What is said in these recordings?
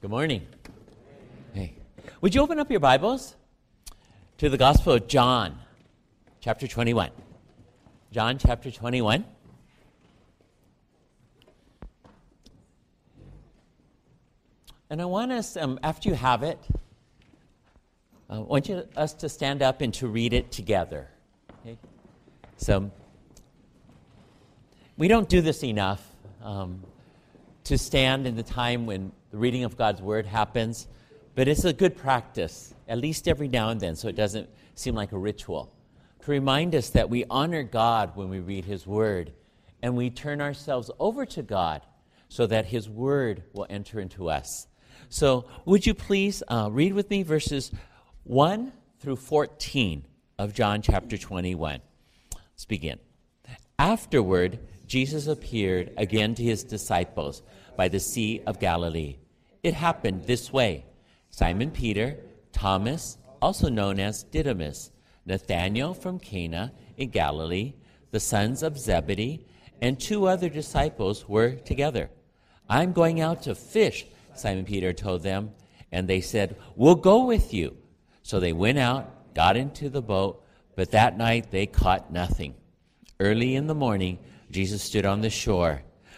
Good morning. Hey. Would you open up your Bibles to the Gospel of John, chapter 21? John chapter 21. And I want us, um, after you have it, uh, I want you, us to stand up and to read it together. Okay? So, we don't do this enough um, to stand in the time when the reading of God's Word happens, but it's a good practice, at least every now and then, so it doesn't seem like a ritual. To remind us that we honor God when we read His Word, and we turn ourselves over to God so that His Word will enter into us. So, would you please uh, read with me verses 1 through 14 of John chapter 21? Let's begin. Afterward, Jesus appeared again to his disciples by the Sea of Galilee. It happened this way Simon Peter, Thomas, also known as Didymus, Nathanael from Cana in Galilee, the sons of Zebedee, and two other disciples were together. I'm going out to fish, Simon Peter told them, and they said, We'll go with you. So they went out, got into the boat, but that night they caught nothing. Early in the morning, Jesus stood on the shore.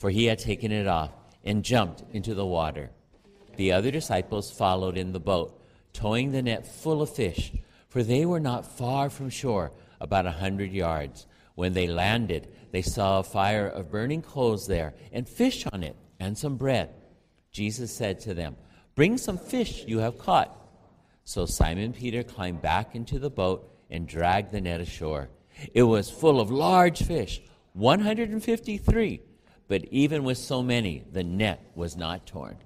for he had taken it off, and jumped into the water. The other disciples followed in the boat, towing the net full of fish, for they were not far from shore, about a hundred yards. When they landed, they saw a fire of burning coals there, and fish on it, and some bread. Jesus said to them, Bring some fish you have caught. So Simon Peter climbed back into the boat and dragged the net ashore. It was full of large fish, 153 but even with so many, the net was not torn.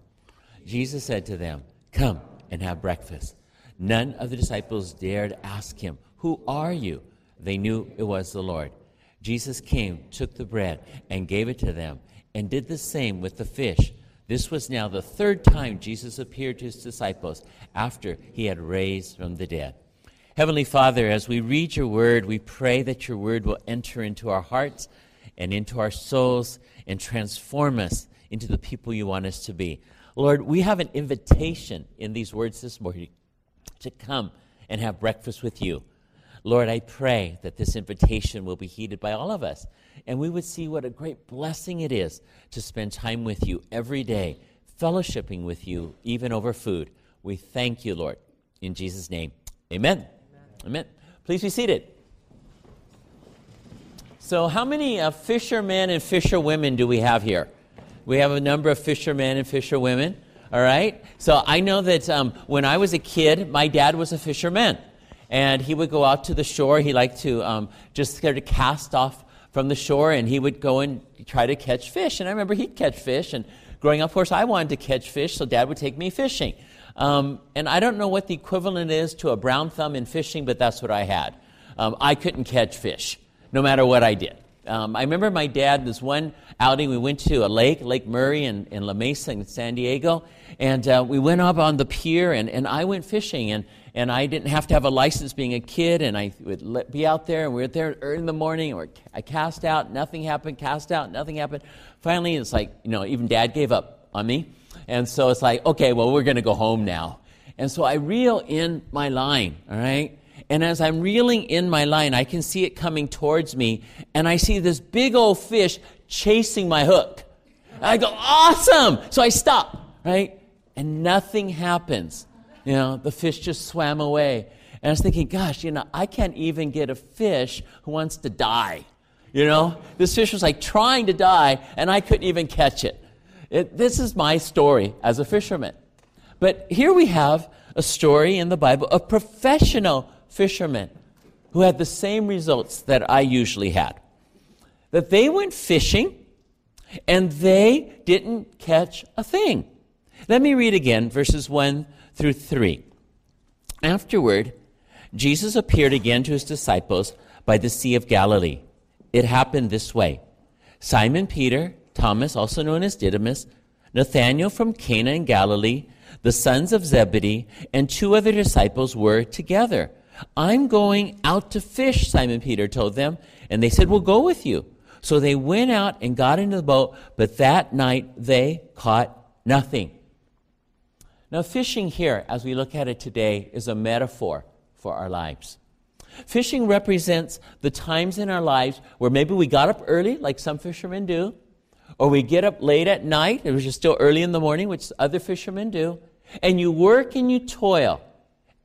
Jesus said to them, Come and have breakfast. None of the disciples dared ask him, Who are you? They knew it was the Lord. Jesus came, took the bread, and gave it to them, and did the same with the fish. This was now the third time Jesus appeared to his disciples after he had raised from the dead. Heavenly Father, as we read your word, we pray that your word will enter into our hearts and into our souls and transform us into the people you want us to be. Lord, we have an invitation in these words this morning to come and have breakfast with you. Lord, I pray that this invitation will be heeded by all of us, and we would see what a great blessing it is to spend time with you every day, fellowshipping with you, even over food. We thank you, Lord. In Jesus' name, amen. Amen. amen. Please be seated. So, how many uh, fishermen and fisherwomen do we have here? We have a number of fishermen and fisherwomen. All right. So I know that um, when I was a kid, my dad was a fisherman, and he would go out to the shore. He liked to um, just sort of cast off from the shore, and he would go and try to catch fish. And I remember he'd catch fish. And growing up, of course, I wanted to catch fish, so dad would take me fishing. Um, and I don't know what the equivalent is to a brown thumb in fishing, but that's what I had. Um, I couldn't catch fish no matter what I did. Um, I remember my dad, this one outing, we went to a lake, Lake Murray in, in La Mesa in San Diego, and uh, we went up on the pier, and, and I went fishing, and, and I didn't have to have a license being a kid, and I would let, be out there, and we were there early in the morning, or I cast out, nothing happened, cast out, nothing happened. Finally, it's like, you know, even dad gave up on me, and so it's like, okay, well, we're going to go home now. And so I reel in my line, all right? And as I'm reeling in my line, I can see it coming towards me, and I see this big old fish chasing my hook. I go, awesome! So I stop, right? And nothing happens. You know, the fish just swam away. And I was thinking, gosh, you know, I can't even get a fish who wants to die. You know, this fish was like trying to die, and I couldn't even catch it. it this is my story as a fisherman. But here we have a story in the Bible of professional fishermen who had the same results that I usually had. That they went fishing and they didn't catch a thing. Let me read again verses 1 through 3. Afterward, Jesus appeared again to his disciples by the Sea of Galilee. It happened this way Simon Peter, Thomas, also known as Didymus, Nathanael from Cana in Galilee, the sons of Zebedee, and two other disciples were together. I'm going out to fish, Simon Peter told them. And they said, We'll go with you. So they went out and got into the boat, but that night they caught nothing. Now, fishing here, as we look at it today, is a metaphor for our lives. Fishing represents the times in our lives where maybe we got up early, like some fishermen do, or we get up late at night, it was just still early in the morning, which other fishermen do, and you work and you toil,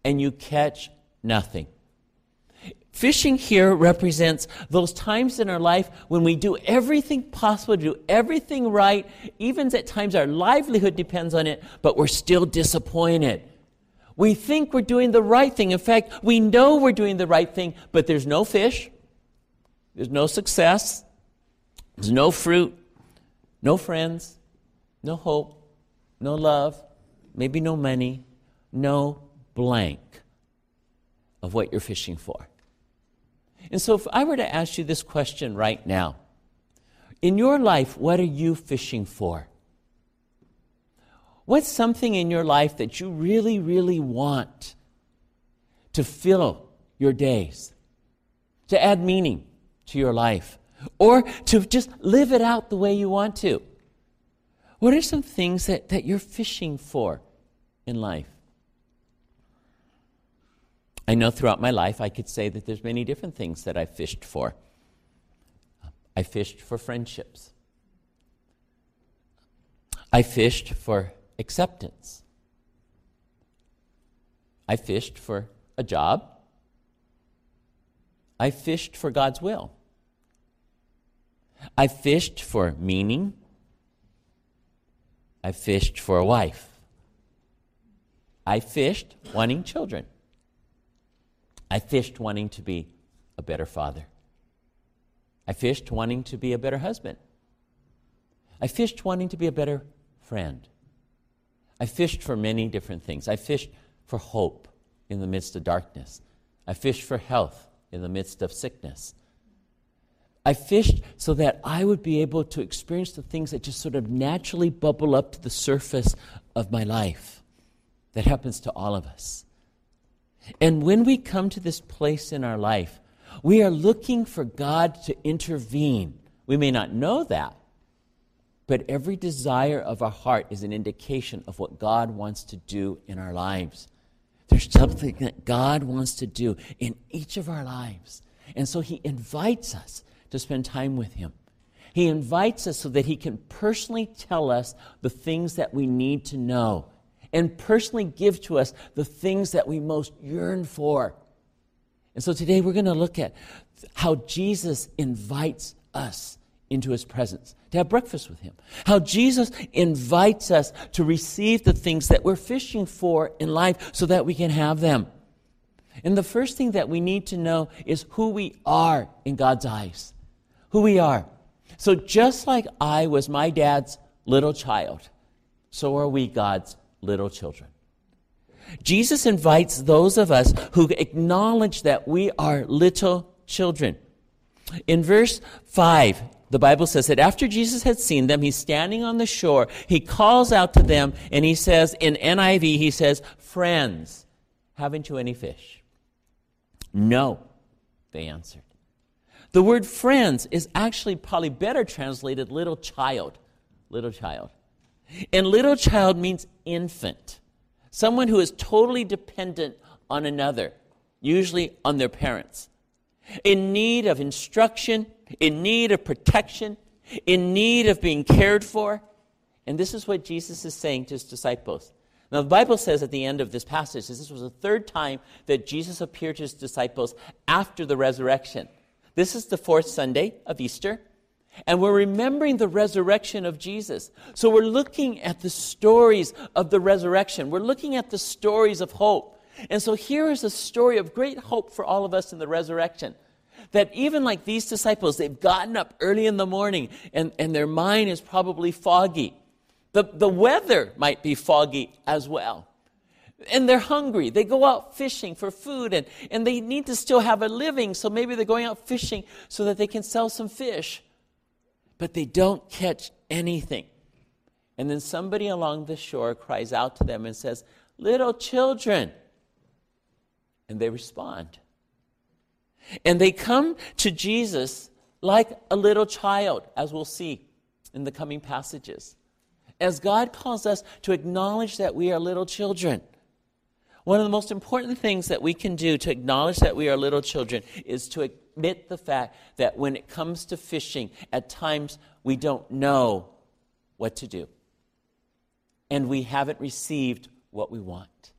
and you catch nothing. Fishing here represents those times in our life when we do everything possible to do everything right, even at times our livelihood depends on it, but we're still disappointed. We think we're doing the right thing. In fact, we know we're doing the right thing, but there's no fish, there's no success, there's no fruit, no friends, no hope, no love, maybe no money, no blank of what you're fishing for. And so, if I were to ask you this question right now, in your life, what are you fishing for? What's something in your life that you really, really want to fill your days, to add meaning to your life, or to just live it out the way you want to? What are some things that, that you're fishing for in life? I know throughout my life I could say that there's many different things that I fished for. I fished for friendships. I fished for acceptance. I fished for a job. I fished for God's will. I fished for meaning. I fished for a wife. I fished wanting children. I fished wanting to be a better father. I fished wanting to be a better husband. I fished wanting to be a better friend. I fished for many different things. I fished for hope in the midst of darkness. I fished for health in the midst of sickness. I fished so that I would be able to experience the things that just sort of naturally bubble up to the surface of my life. That happens to all of us. And when we come to this place in our life, we are looking for God to intervene. We may not know that, but every desire of our heart is an indication of what God wants to do in our lives. There's something that God wants to do in each of our lives. And so He invites us to spend time with Him. He invites us so that He can personally tell us the things that we need to know and personally give to us the things that we most yearn for. And so today we're going to look at how Jesus invites us into his presence, to have breakfast with him. How Jesus invites us to receive the things that we're fishing for in life so that we can have them. And the first thing that we need to know is who we are in God's eyes. Who we are. So just like I was my dad's little child, so are we God's little children. Jesus invites those of us who acknowledge that we are little children. In verse 5, the Bible says that after Jesus had seen them, he's standing on the shore. He calls out to them and he says, in NIV, he says, Friends, haven't you any fish? No, they answered. The word friends is actually probably better translated little child. Little child. And little child means infant, someone who is totally dependent on another, usually on their parents, in need of instruction, in need of protection, in need of being cared for. And this is what Jesus is saying to his disciples. Now, the Bible says at the end of this passage, this was the third time that Jesus appeared to his disciples after the resurrection. This is the fourth Sunday of Easter. And we're remembering the resurrection of Jesus. So we're looking at the stories of the resurrection. We're looking at the stories of hope. And so here is a story of great hope for all of us in the resurrection. That even like these disciples, they've gotten up early in the morning and, and their mind is probably foggy. The, the weather might be foggy as well. And they're hungry. They go out fishing for food and, and they need to still have a living, so maybe they're going out fishing so that they can sell some fish. But they don't catch anything. And then somebody along the shore cries out to them and says, Little children. And they respond. And they come to Jesus like a little child, as we'll see in the coming passages. As God calls us to acknowledge that we are little children. One of the most important things that we can do to acknowledge that we are little children is to admit the fact that when it comes to fishing, at times we don't know what to do and we haven't received what we want.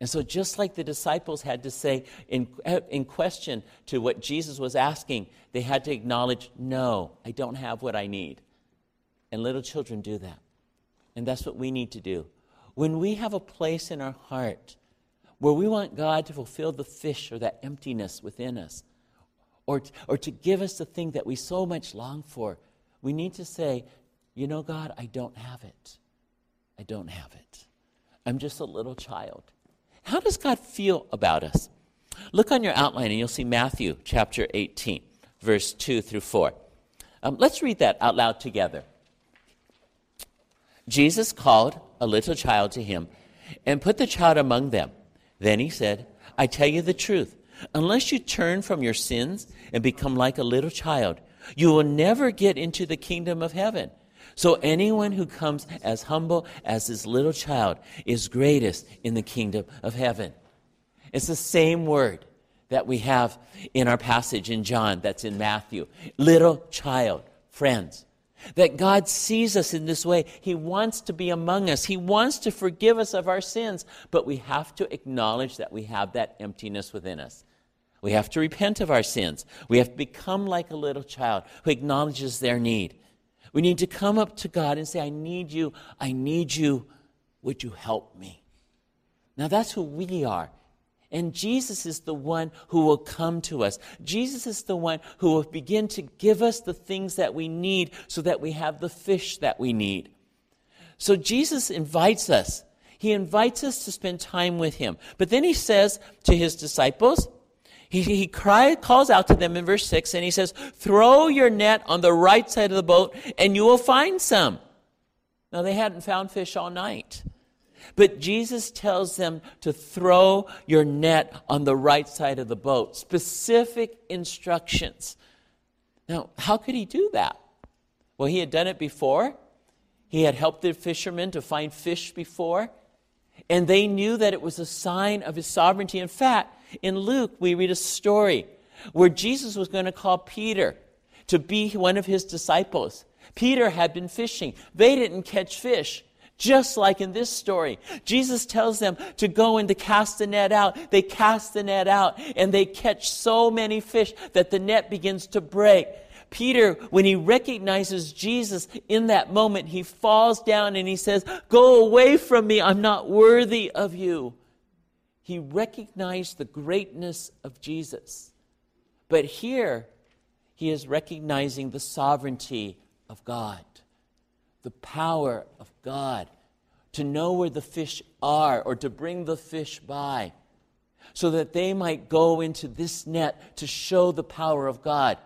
And so, just like the disciples had to say in, in question to what Jesus was asking, they had to acknowledge, No, I don't have what I need. And little children do that. And that's what we need to do. When we have a place in our heart where we want God to fulfill the fish or that emptiness within us, or, or to give us the thing that we so much long for, we need to say, You know, God, I don't have it. I don't have it. I'm just a little child. How does God feel about us? Look on your outline and you'll see Matthew chapter 18, verse 2 through 4. Um, let's read that out loud together. Jesus called a little child to him and put the child among them. Then he said, I tell you the truth. Unless you turn from your sins and become like a little child, you will never get into the kingdom of heaven. So anyone who comes as humble as this little child is greatest in the kingdom of heaven. It's the same word that we have in our passage in John that's in Matthew. Little child, friends. That God sees us in this way. He wants to be among us. He wants to forgive us of our sins, but we have to acknowledge that we have that emptiness within us. We have to repent of our sins. We have to become like a little child who acknowledges their need. We need to come up to God and say, I need you. I need you. Would you help me? Now that's who we are. And Jesus is the one who will come to us. Jesus is the one who will begin to give us the things that we need so that we have the fish that we need. So Jesus invites us. He invites us to spend time with him. But then he says to his disciples, he, he calls out to them in verse 6 and he says, Throw your net on the right side of the boat and you will find some. Now, they hadn't found fish all night. But Jesus tells them to throw your net on the right side of the boat. Specific instructions. Now, how could he do that? Well, he had done it before. He had helped the fishermen to find fish before. And they knew that it was a sign of his sovereignty. In fact, in Luke, we read a story where Jesus was going to call Peter to be one of his disciples. Peter had been fishing. They didn't catch fish. Just like in this story, Jesus tells them to go and to cast the net out. They cast the net out and they catch so many fish that the net begins to break. Peter, when he recognizes Jesus in that moment, he falls down and he says, Go away from me. I'm not worthy of you he recognized the greatness of Jesus. But here, he is recognizing the sovereignty of God, the power of God to know where the fish are or to bring the fish by so that they might go into this net to show the power of God.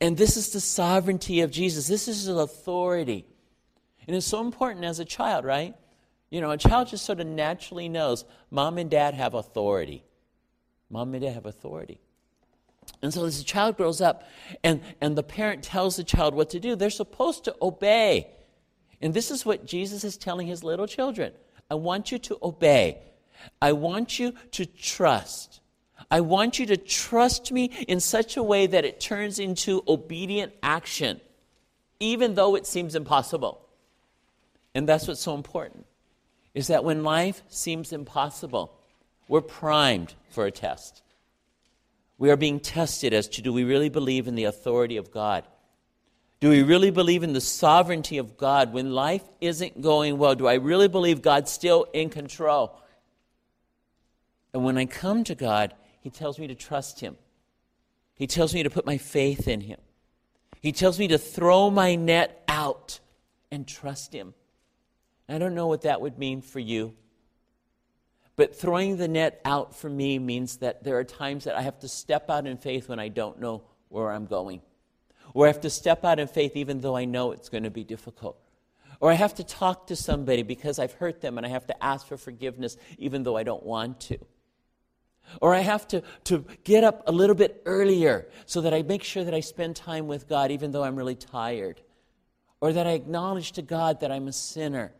And this is the sovereignty of Jesus. This is his authority. And it's so important as a child, right? You know, a child just sort of naturally knows mom and dad have authority. Mom and dad have authority. And so as the child grows up and, and the parent tells the child what to do, they're supposed to obey. And this is what Jesus is telling his little children I want you to obey. I want you to trust. I want you to trust me in such a way that it turns into obedient action, even though it seems impossible. And that's what's so important is that when life seems impossible, we're primed for a test. We are being tested as to do we really believe in the authority of God? Do we really believe in the sovereignty of God when life isn't going well? Do I really believe God's still in control? And when I come to God, He tells me to trust Him. He tells me to put my faith in Him. He tells me to throw my net out and trust Him. I don't know what that would mean for you. But throwing the net out for me means that there are times that I have to step out in faith when I don't know where I'm going. Or I have to step out in faith even though I know it's going to be difficult. Or I have to talk to somebody because I've hurt them and I have to ask for forgiveness even though I don't want to. Or I have to, to get up a little bit earlier so that I make sure that I spend time with God even though I'm really tired. Or that I acknowledge to God that I'm a sinner.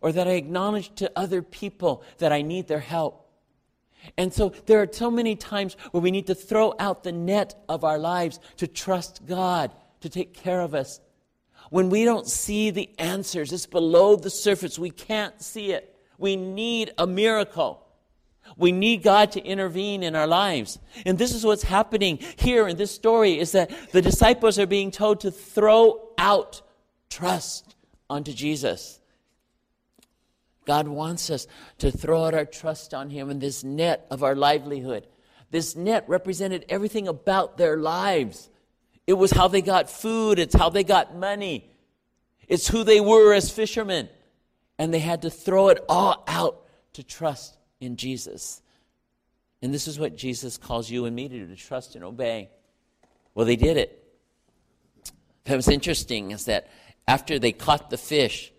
Or that I acknowledge to other people that I need their help. And so there are so many times where we need to throw out the net of our lives to trust God to take care of us. When we don't see the answers, it's below the surface. We can't see it. We need a miracle. We need God to intervene in our lives. And this is what's happening here in this story is that the disciples are being told to throw out trust onto Jesus. God wants us to throw out our trust on Him in this net of our livelihood. This net represented everything about their lives. It was how they got food, it's how they got money, it's who they were as fishermen. And they had to throw it all out to trust in Jesus. And this is what Jesus calls you and me to do to trust and obey. Well, they did it. What was interesting is that after they caught the fish,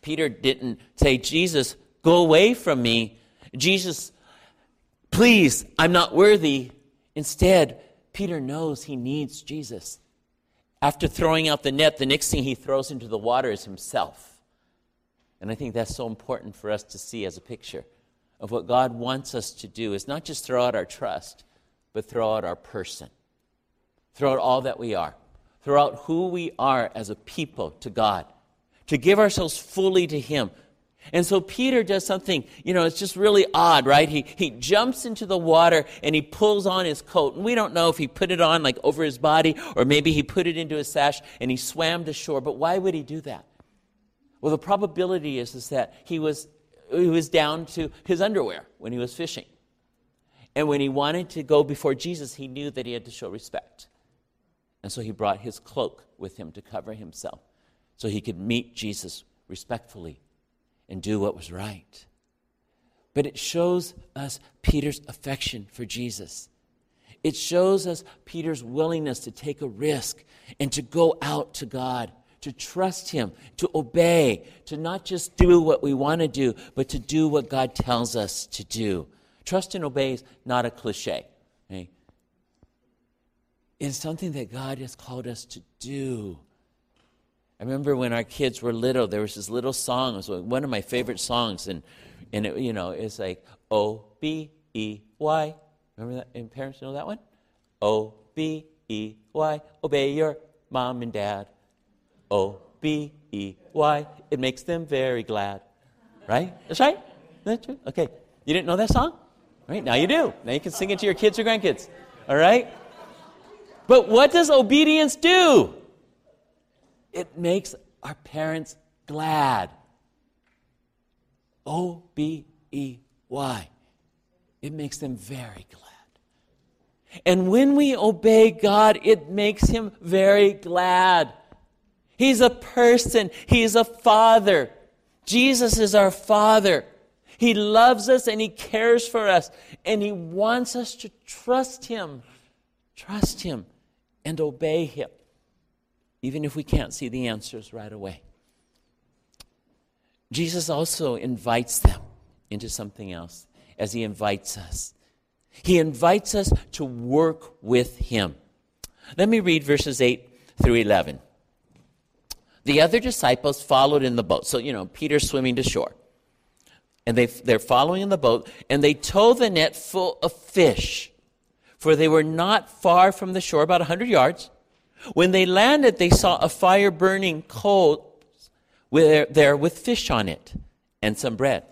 Peter didn't say, Jesus, go away from me. Jesus, please, I'm not worthy. Instead, Peter knows he needs Jesus. After throwing out the net, the next thing he throws into the water is himself. And I think that's so important for us to see as a picture of what God wants us to do is not just throw out our trust, but throw out our person. Throw out all that we are. Throw out who we are as a people to God to give ourselves fully to Him. And so Peter does something, you know, it's just really odd, right? He, he jumps into the water and he pulls on his coat. And we don't know if he put it on like over his body or maybe he put it into his sash and he swam to shore. But why would he do that? Well, the probability is, is that he was, he was down to his underwear when he was fishing. And when he wanted to go before Jesus, he knew that he had to show respect. And so he brought his cloak with him to cover himself so he could meet Jesus respectfully and do what was right. But it shows us Peter's affection for Jesus. It shows us Peter's willingness to take a risk and to go out to God, to trust Him, to obey, to not just do what we want to do, but to do what God tells us to do. Trust and obey is not a cliche. It's something that God has called us to do. I remember when our kids were little, there was this little song. It was one of my favorite songs, and and it, you know, it's like O B E Y. Remember that? And parents know that one? O B E Y. Obey your mom and dad. O B E Y. It makes them very glad. Right? That's right. That's true. Okay. You didn't know that song? Right now you do. Now you can sing it to your kids or grandkids. All right. But what does obedience do? It makes our parents glad. O B E Y. It makes them very glad. And when we obey God, it makes him very glad. He's a person, he's a father. Jesus is our father. He loves us and he cares for us, and he wants us to trust him. Trust him and obey him even if we can't see the answers right away. Jesus also invites them into something else as he invites us. He invites us to work with him. Let me read verses 8 through 11. The other disciples followed in the boat. So, you know, Peter's swimming to shore. And they, they're following in the boat, and they tow the net full of fish, for they were not far from the shore, about a 100 yards. When they landed, they saw a fire burning coals there with fish on it and some bread.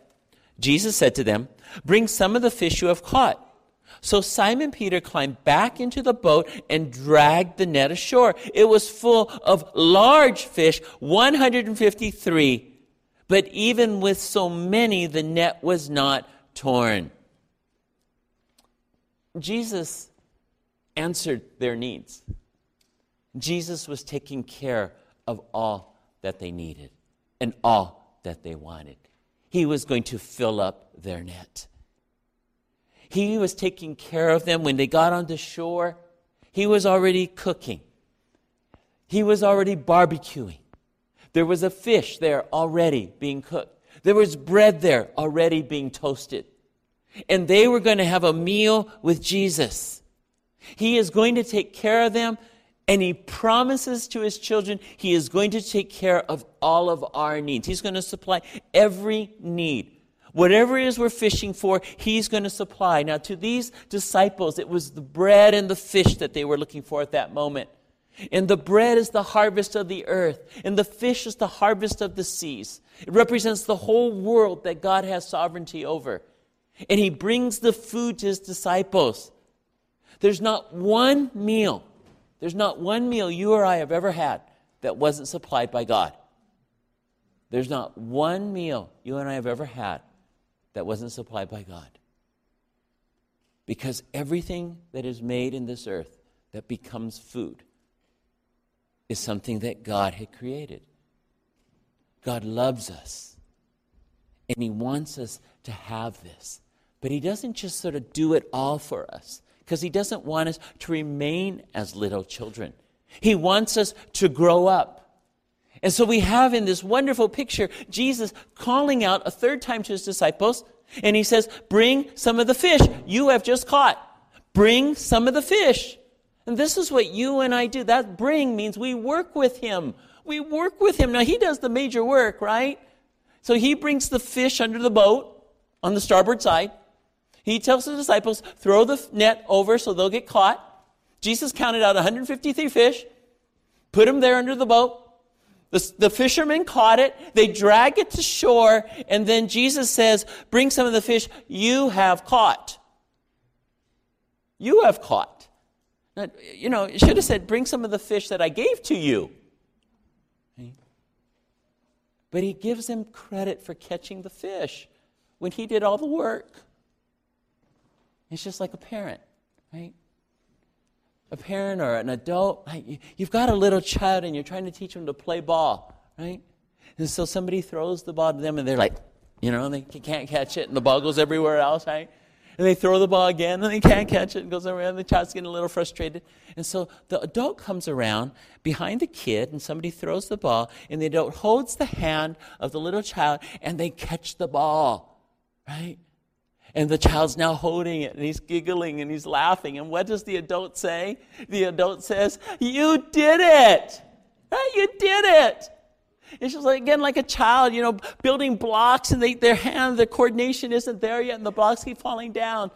Jesus said to them, Bring some of the fish you have caught. So Simon Peter climbed back into the boat and dragged the net ashore. It was full of large fish, 153. But even with so many, the net was not torn. Jesus answered their needs. Jesus was taking care of all that they needed and all that they wanted. He was going to fill up their net. He was taking care of them when they got on the shore. He was already cooking. He was already barbecuing. There was a fish there already being cooked. There was bread there already being toasted. And they were going to have a meal with Jesus. He is going to take care of them, and He promises to His children He is going to take care of all of our needs. He's going to supply every need. Whatever it is we're fishing for, He's going to supply. Now, to these disciples, it was the bread and the fish that they were looking for at that moment. And the bread is the harvest of the earth, and the fish is the harvest of the seas. It represents the whole world that God has sovereignty over. And He brings the food to His disciples. There's not one meal, there's not one meal you or I have ever had that wasn't supplied by God. There's not one meal you and I have ever had that wasn't supplied by God. Because everything that is made in this earth that becomes food is something that God had created. God loves us, and He wants us to have this. But He doesn't just sort of do it all for us, because He doesn't want us to remain as little children. He wants us to grow up. And so we have in this wonderful picture Jesus calling out a third time to his disciples, and he says, Bring some of the fish you have just caught. Bring some of the fish. And this is what you and I do. That bring means we work with him. We work with him. Now, he does the major work, right? So he brings the fish under the boat on the starboard side. He tells the disciples, throw the net over so they'll get caught. Jesus counted out 153 fish, put them there under the boat. The, the fishermen caught it, they drag it to shore, and then Jesus says, Bring some of the fish you have caught. You have caught. Now, you know, it should have said, Bring some of the fish that I gave to you. But he gives them credit for catching the fish when he did all the work. It's just like a parent, right? A parent or an adult, you've got a little child and you're trying to teach them to play ball, right? And so somebody throws the ball to them and they're like, you know, they can't catch it and the ball goes everywhere else, right? And they throw the ball again and they can't catch it and goes around. The child's getting a little frustrated. And so the adult comes around behind the kid and somebody throws the ball and the adult holds the hand of the little child and they catch the ball, right? And the child's now holding it and he's giggling and he's laughing. And what does the adult say? The adult says, You did it! You did it! It's just like, again, like a child, you know, building blocks and they, their hand, the coordination isn't there yet and the blocks keep falling down.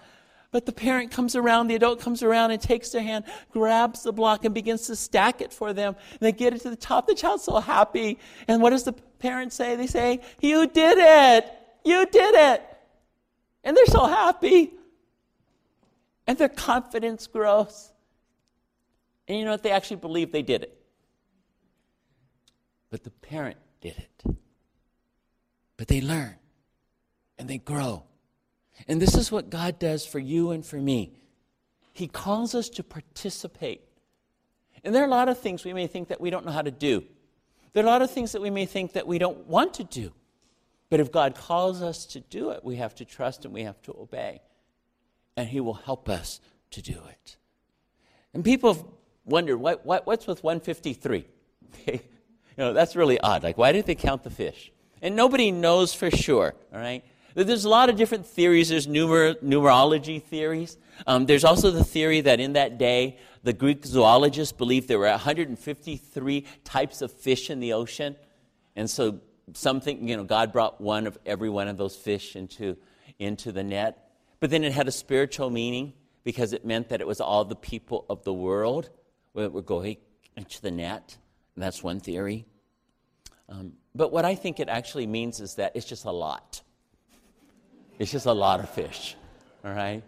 But the parent comes around, the adult comes around and takes their hand, grabs the block and begins to stack it for them. And they get it to the top. The child's so happy. And what does the parent say? They say, You did it! You did it! And they're so happy. And their confidence grows. And you know what? They actually believe they did it. But the parent did it. But they learn and they grow. And this is what God does for you and for me. He calls us to participate. And there are a lot of things we may think that we don't know how to do. There are a lot of things that we may think that we don't want to do. But if God calls us to do it, we have to trust and we have to obey. And He will help us to do it. And people wonder what, what, what's with 153? you know, that's really odd. Like, why did they count the fish? And nobody knows for sure, all right? There's a lot of different theories. There's numer- numerology theories. Um, there's also the theory that in that day, the Greek zoologists believed there were 153 types of fish in the ocean. And so something, you know, God brought one of every one of those fish into, into the net. But then it had a spiritual meaning because it meant that it was all the people of the world that were going into the net. And that's one theory. Um, but what I think it actually means is that it's just a lot. It's just a lot of fish, all right?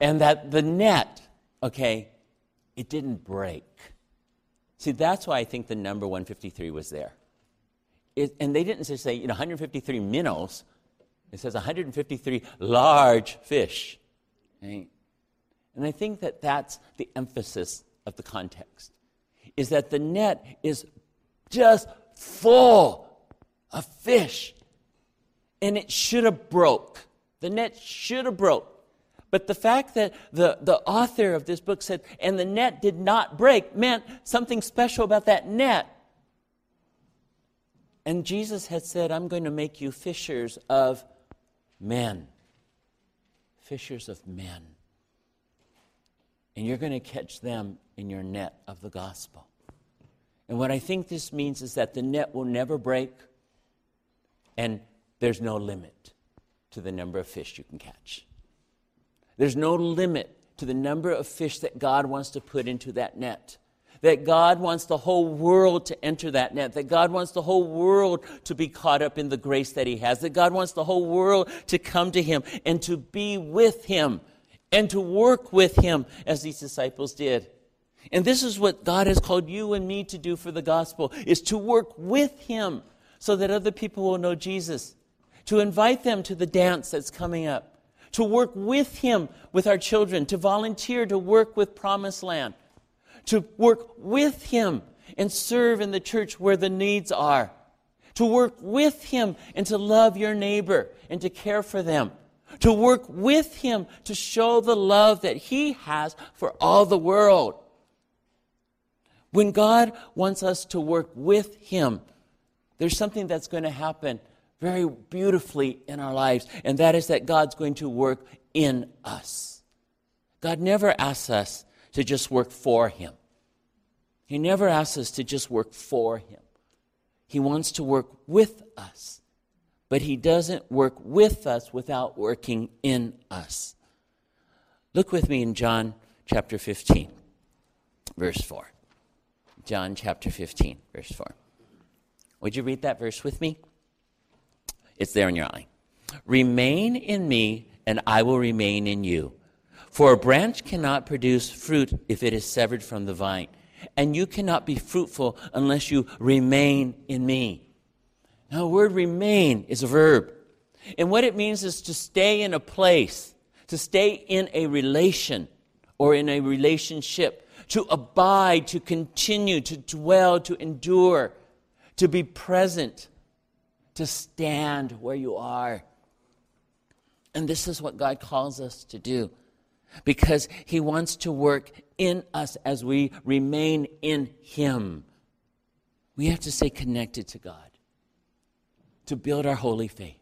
And that the net, okay, it didn't break. See, that's why I think the number 153 was there. It, and they didn't just say, you know, 153 minnows. It says 153 large fish. Right? And I think that that's the emphasis of the context, is that the net is just full of fish. And it should have broke. The net should have broke. But the fact that the, the author of this book said, and the net did not break, meant something special about that net. And Jesus had said, I'm going to make you fishers of men. Fishers of men. And you're going to catch them in your net of the gospel. And what I think this means is that the net will never break, and there's no limit to the number of fish you can catch. There's no limit to the number of fish that God wants to put into that net. That God wants the whole world to enter that net. That God wants the whole world to be caught up in the grace that He has. That God wants the whole world to come to Him and to be with Him and to work with Him as these disciples did. And this is what God has called you and me to do for the gospel, is to work with Him so that other people will know Jesus. To invite them to the dance that's coming up to work with Him with our children, to volunteer to work with Promised Land, to work with Him and serve in the church where the needs are, to work with Him and to love your neighbor and to care for them, to work with Him to show the love that He has for all the world. When God wants us to work with Him, there's something that's going to happen very beautifully in our lives, and that is that God's going to work in us. God never asks us to just work for Him, He never asks us to just work for Him. He wants to work with us, but He doesn't work with us without working in us. Look with me in John chapter 15, verse 4. John chapter 15, verse 4. Would you read that verse with me? It's there in your eye. Remain in me, and I will remain in you. For a branch cannot produce fruit if it is severed from the vine, and you cannot be fruitful unless you remain in me. Now, the word remain is a verb. And what it means is to stay in a place, to stay in a relation or in a relationship, to abide, to continue, to dwell, to endure, to be present to stand where you are. And this is what God calls us to do because He wants to work in us as we remain in Him. We have to stay connected to God, to build our holy faith,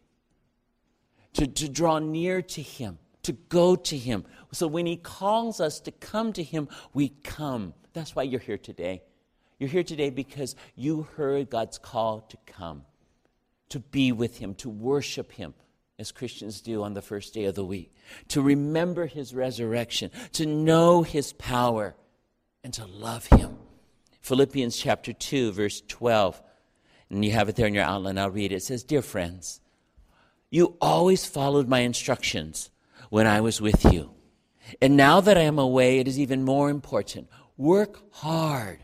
to, to draw near to Him, to go to Him. So when He calls us to come to Him, we come. That's why you're here today. You're here today because you heard God's call to come to be with Him, to worship Him, as Christians do on the first day of the week, to remember His resurrection, to know His power, and to love Him. Philippians chapter 2, verse 12, and you have it there in your outline. I'll read it. It says, Dear friends, you always followed my instructions when I was with you. And now that I am away, it is even more important. Work hard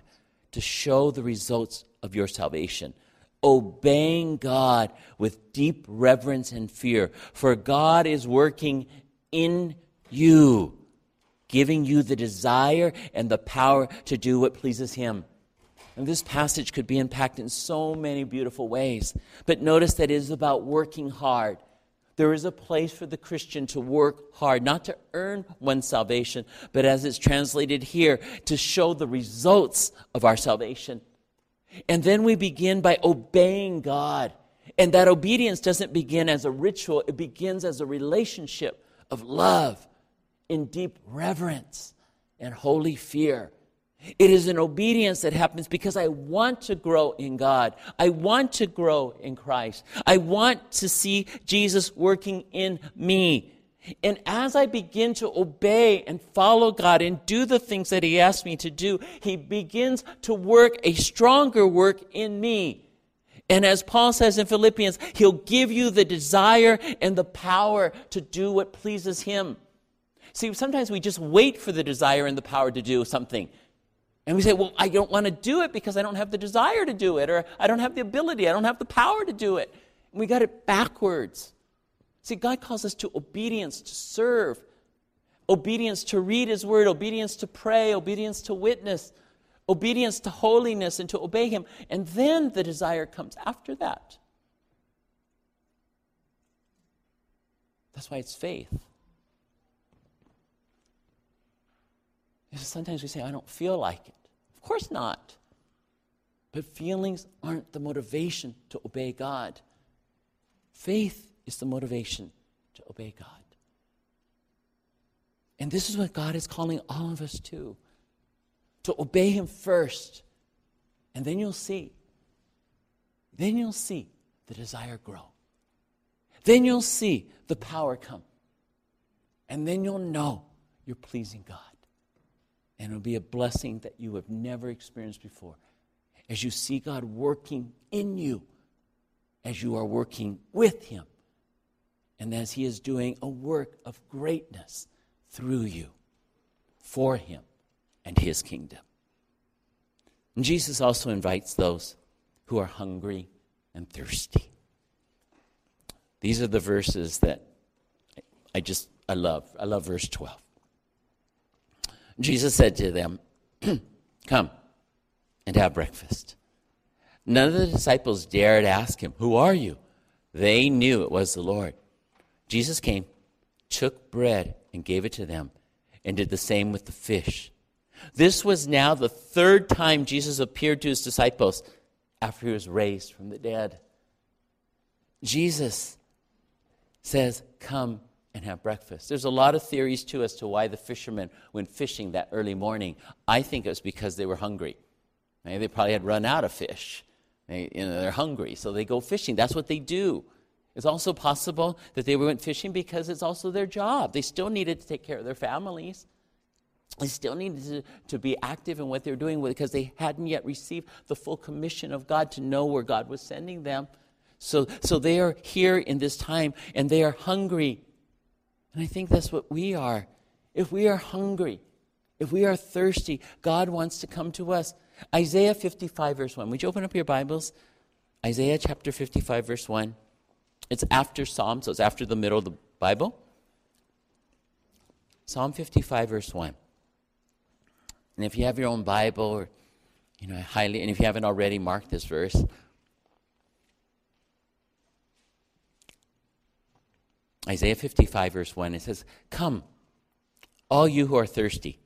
to show the results of your salvation obeying God with deep reverence and fear. For God is working in you, giving you the desire and the power to do what pleases Him. And this passage could be impacted in so many beautiful ways. But notice that it is about working hard. There is a place for the Christian to work hard, not to earn one's salvation, but as it's translated here, to show the results of our salvation. And then we begin by obeying God. And that obedience doesn't begin as a ritual, it begins as a relationship of love in deep reverence and holy fear. It is an obedience that happens because I want to grow in God. I want to grow in Christ. I want to see Jesus working in me. And as I begin to obey and follow God and do the things that He asks me to do, He begins to work a stronger work in me. And as Paul says in Philippians, He'll give you the desire and the power to do what pleases Him. See, sometimes we just wait for the desire and the power to do something. And we say, well, I don't want to do it because I don't have the desire to do it, or I don't have the ability, I don't have the power to do it. And we got it backwards. See, God calls us to obedience, to serve, obedience to read His Word, obedience to pray, obedience to witness, obedience to holiness and to obey Him. And then the desire comes after that. That's why it's faith. Sometimes we say, I don't feel like it. Of course not. But feelings aren't the motivation to obey God. Faith is the motivation to obey God. And this is what God is calling all of us to to obey Him first. And then you'll see. Then you'll see the desire grow. Then you'll see the power come. And then you'll know you're pleasing God. And it'll be a blessing that you have never experienced before. As you see God working in you, as you are working with Him, and as He is doing a work of greatness through you for Him and His kingdom. And Jesus also invites those who are hungry and thirsty. These are the verses that I just, I love. I love verse 12. Jesus said to them, Come and have breakfast. None of the disciples dared ask him, Who are you? They knew it was the Lord. Jesus came, took bread, and gave it to them, and did the same with the fish. This was now the third time Jesus appeared to his disciples after he was raised from the dead. Jesus says, Come and have breakfast. There's a lot of theories too as to why the fishermen went fishing that early morning. I think it was because they were hungry. Maybe they probably had run out of fish. They, you know, they're hungry, so they go fishing. That's what they do. It's also possible that they went fishing because it's also their job. They still needed to take care of their families. They still needed to, to be active in what they're doing because they hadn't yet received the full commission of God to know where God was sending them. So, so they are here in this time and they are hungry. And I think that's what we are. If we are hungry, if we are thirsty, God wants to come to us. Isaiah 55, verse 1. Would you open up your Bibles? Isaiah chapter 55, verse 1. It's after Psalm, so it's after the middle of the Bible. Psalm 55, verse 1. And if you have your own Bible, or, you know, highly, and if you haven't already, mark this verse. Isaiah 55, verse 1, it says, Come, all you who are thirsty,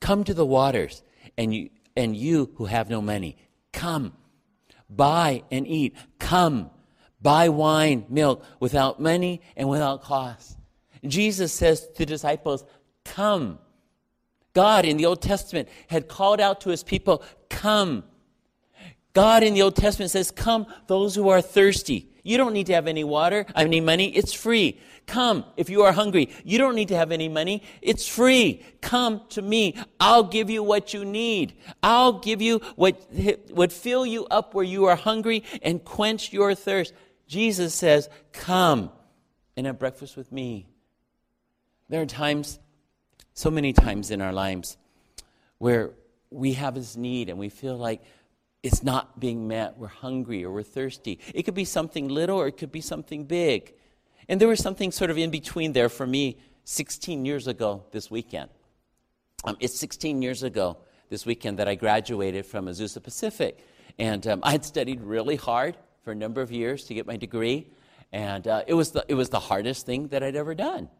come to the waters, and you, and you who have no money, come, buy and eat. Come, buy wine, milk, without money and without cost. Jesus says to disciples, Come. God in the Old Testament had called out to his people, Come. God in the Old Testament says, Come, those who are thirsty. You don't need to have any water, I any money. It's free. Come if you are hungry. You don't need to have any money. It's free. Come to me. I'll give you what you need. I'll give you what would fill you up where you are hungry and quench your thirst. Jesus says, Come and have breakfast with me. There are times, so many times in our lives, where we have this need and we feel like it's not being met. We're hungry or we're thirsty. It could be something little or it could be something big. And there was something sort of in between there for me 16 years ago this weekend. Um, it's 16 years ago this weekend that I graduated from Azusa Pacific. And um, I had studied really hard for a number of years to get my degree. And uh, it, was the, it was the hardest thing that I'd ever done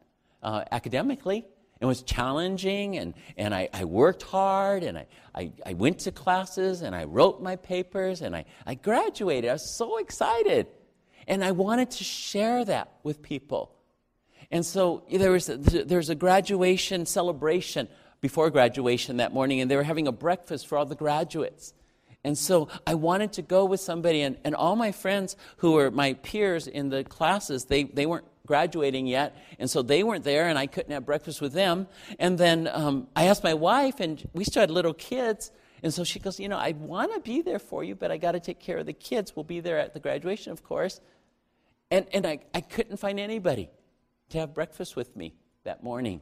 uh, academically. It was challenging, and, and I, I worked hard, and I, I, I, went to classes, and I wrote my papers, and I, I graduated. I was so excited. And I wanted to share that with people. And so there was a, there's a graduation celebration before graduation that morning, and they were having a breakfast for all the graduates. And so I wanted to go with somebody, and, and all my friends who were my peers in the classes, they, they weren't graduating yet, and so they weren't there, and I couldn't have breakfast with them. And then um, I asked my wife, and we still had little kids, and so she goes, You know, I want to be there for you, but I got to take care of the kids. We'll be there at the graduation, of course. And, and I, I couldn't find anybody to have breakfast with me that morning.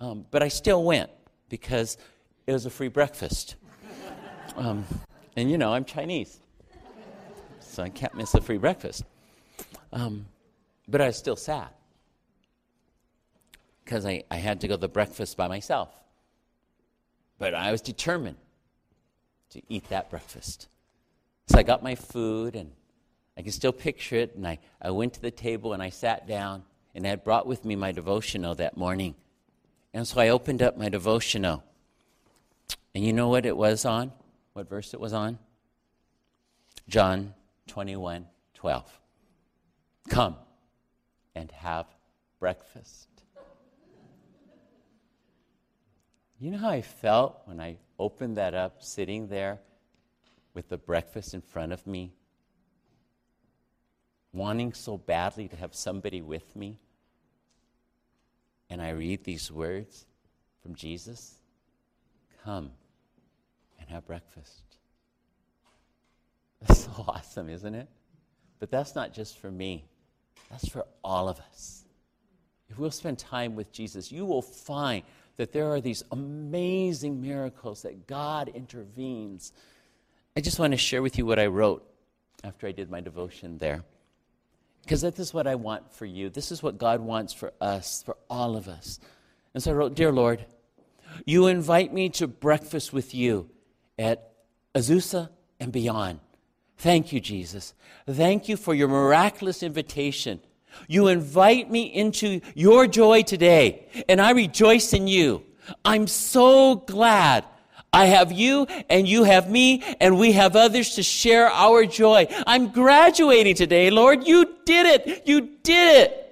Um, but I still went because it was a free breakfast. Um, and you know, I'm Chinese, so I can't miss a free breakfast. Um, but I was still sad because I, I had to go to breakfast by myself. But I was determined to eat that breakfast. So I got my food, and I can still picture it. And I, I went to the table and I sat down, and I had brought with me my devotional that morning. And so I opened up my devotional. And you know what it was on? What verse it was on? John 21 12. Come and have breakfast. You know how I felt when I opened that up, sitting there with the breakfast in front of me, wanting so badly to have somebody with me? And I read these words from Jesus Come have breakfast. That's so awesome, isn't it? But that's not just for me, that's for all of us. If we'll spend time with Jesus, you will find that there are these amazing miracles that God intervenes. I just want to share with you what I wrote after I did my devotion there. Because this is what I want for you. This is what God wants for us, for all of us. And so I wrote, Dear Lord, you invite me to breakfast with you at Azusa and beyond. Thank you, Jesus. Thank you for your miraculous invitation. You invite me into your joy today, and I rejoice in you. I'm so glad I have you, and you have me, and we have others to share our joy. I'm graduating today, Lord. You did it. You did it.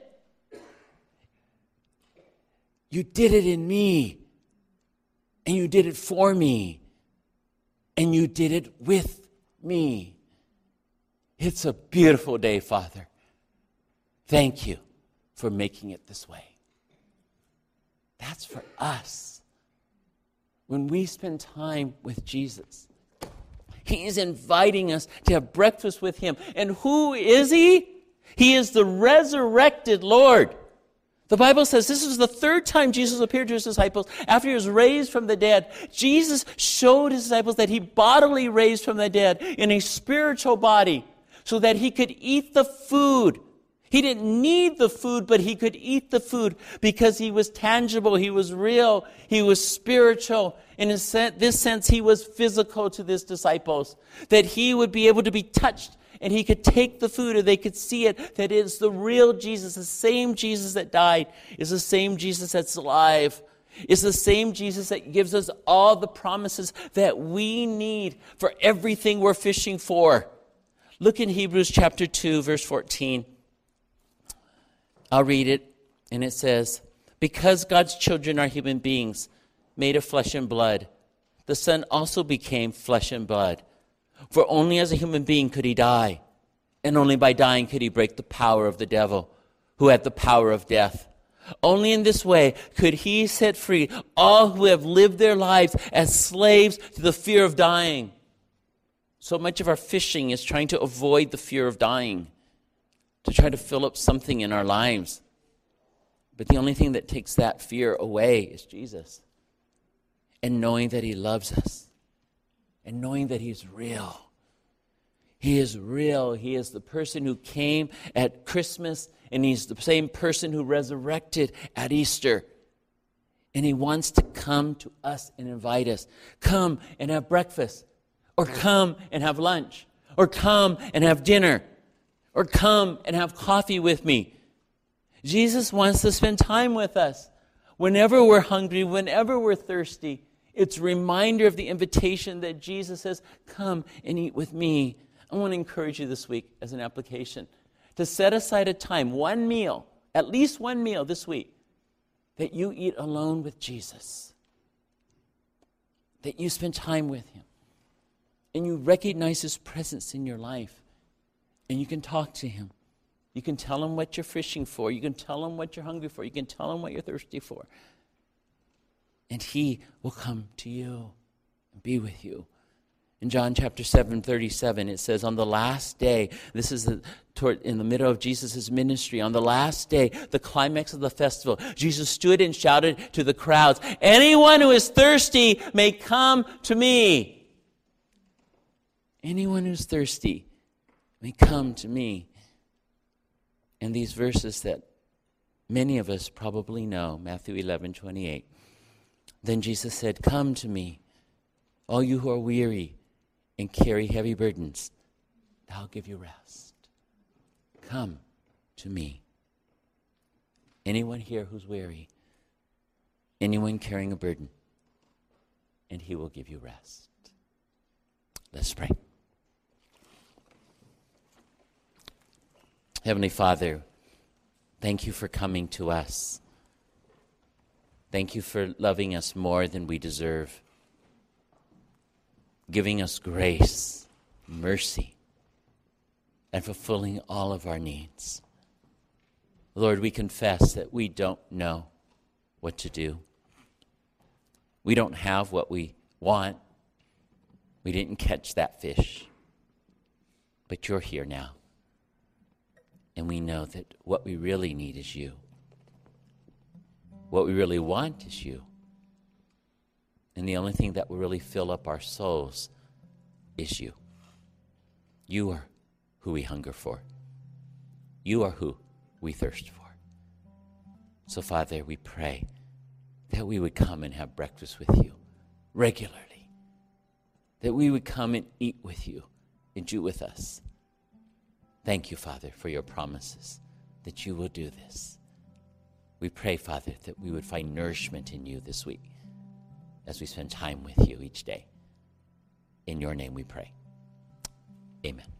You did it in me, and you did it for me, and you did it with me. It's a beautiful day, Father. Thank you for making it this way. That's for us. When we spend time with Jesus, He is inviting us to have breakfast with Him. And who is He? He is the resurrected Lord. The Bible says this is the third time Jesus appeared to his disciples after he was raised from the dead. Jesus showed his disciples that he bodily raised from the dead in a spiritual body so that he could eat the food. He didn't need the food, but he could eat the food because he was tangible, he was real, he was spiritual. In this sense, he was physical to his disciples. That he would be able to be touched and he could take the food or they could see it, that it's the real Jesus, the same Jesus that died, is the same Jesus that's alive. Is the same Jesus that gives us all the promises that we need for everything we're fishing for. Look in Hebrews chapter 2, verse 14. I'll read it, and it says, Because God's children are human beings, made of flesh and blood, the Son also became flesh and blood. For only as a human being could he die, and only by dying could he break the power of the devil, who had the power of death. Only in this way could he set free all who have lived their lives as slaves to the fear of dying. So much of our fishing is trying to avoid the fear of dying, to try to fill up something in our lives. But the only thing that takes that fear away is Jesus. And knowing that He loves us, and knowing that He's real. He is real. He is the person who came at Christmas, and He's the same person who resurrected at Easter. And He wants to come to us and invite us. Come and have breakfast or come and have lunch, or come and have dinner, or come and have coffee with me. Jesus wants to spend time with us. Whenever we're hungry, whenever we're thirsty, it's a reminder of the invitation that Jesus says, Come and eat with me. I want to encourage you this week as an application to set aside a time, one meal, at least one meal this week, that you eat alone with Jesus, that you spend time with Him and you recognize His presence in your life, and you can talk to Him. You can tell Him what you're fishing for. You can tell Him what you're hungry for. You can tell Him what you're thirsty for. And He will come to you and be with you. In John chapter 7, 37, it says, On the last day, this is the, toward, in the middle of Jesus' ministry, on the last day, the climax of the festival, Jesus stood and shouted to the crowds, Anyone who is thirsty may come to me. Anyone who's thirsty may come to me. And these verses that many of us probably know, Matthew 11, 28. Then Jesus said, Come to me, all you who are weary and carry heavy burdens, I'll give you rest. Come to me. Anyone here who's weary, anyone carrying a burden, and he will give you rest. Let's pray. Heavenly Father, thank you for coming to us. Thank you for loving us more than we deserve, giving us grace, mercy, and fulfilling all of our needs. Lord, we confess that we don't know what to do. We don't have what we want. We didn't catch that fish. But you're here now. And we know that what we really need is you. What we really want is you. And the only thing that will really fill up our souls is you. You are who we hunger for. You are who we thirst for. So, Father, we pray that we would come and have breakfast with you regularly, that we would come and eat with you and do with us. Thank you, Father, for your promises that you will do this. We pray, Father, that we would find nourishment in you this week as we spend time with you each day. In your name we pray. Amen.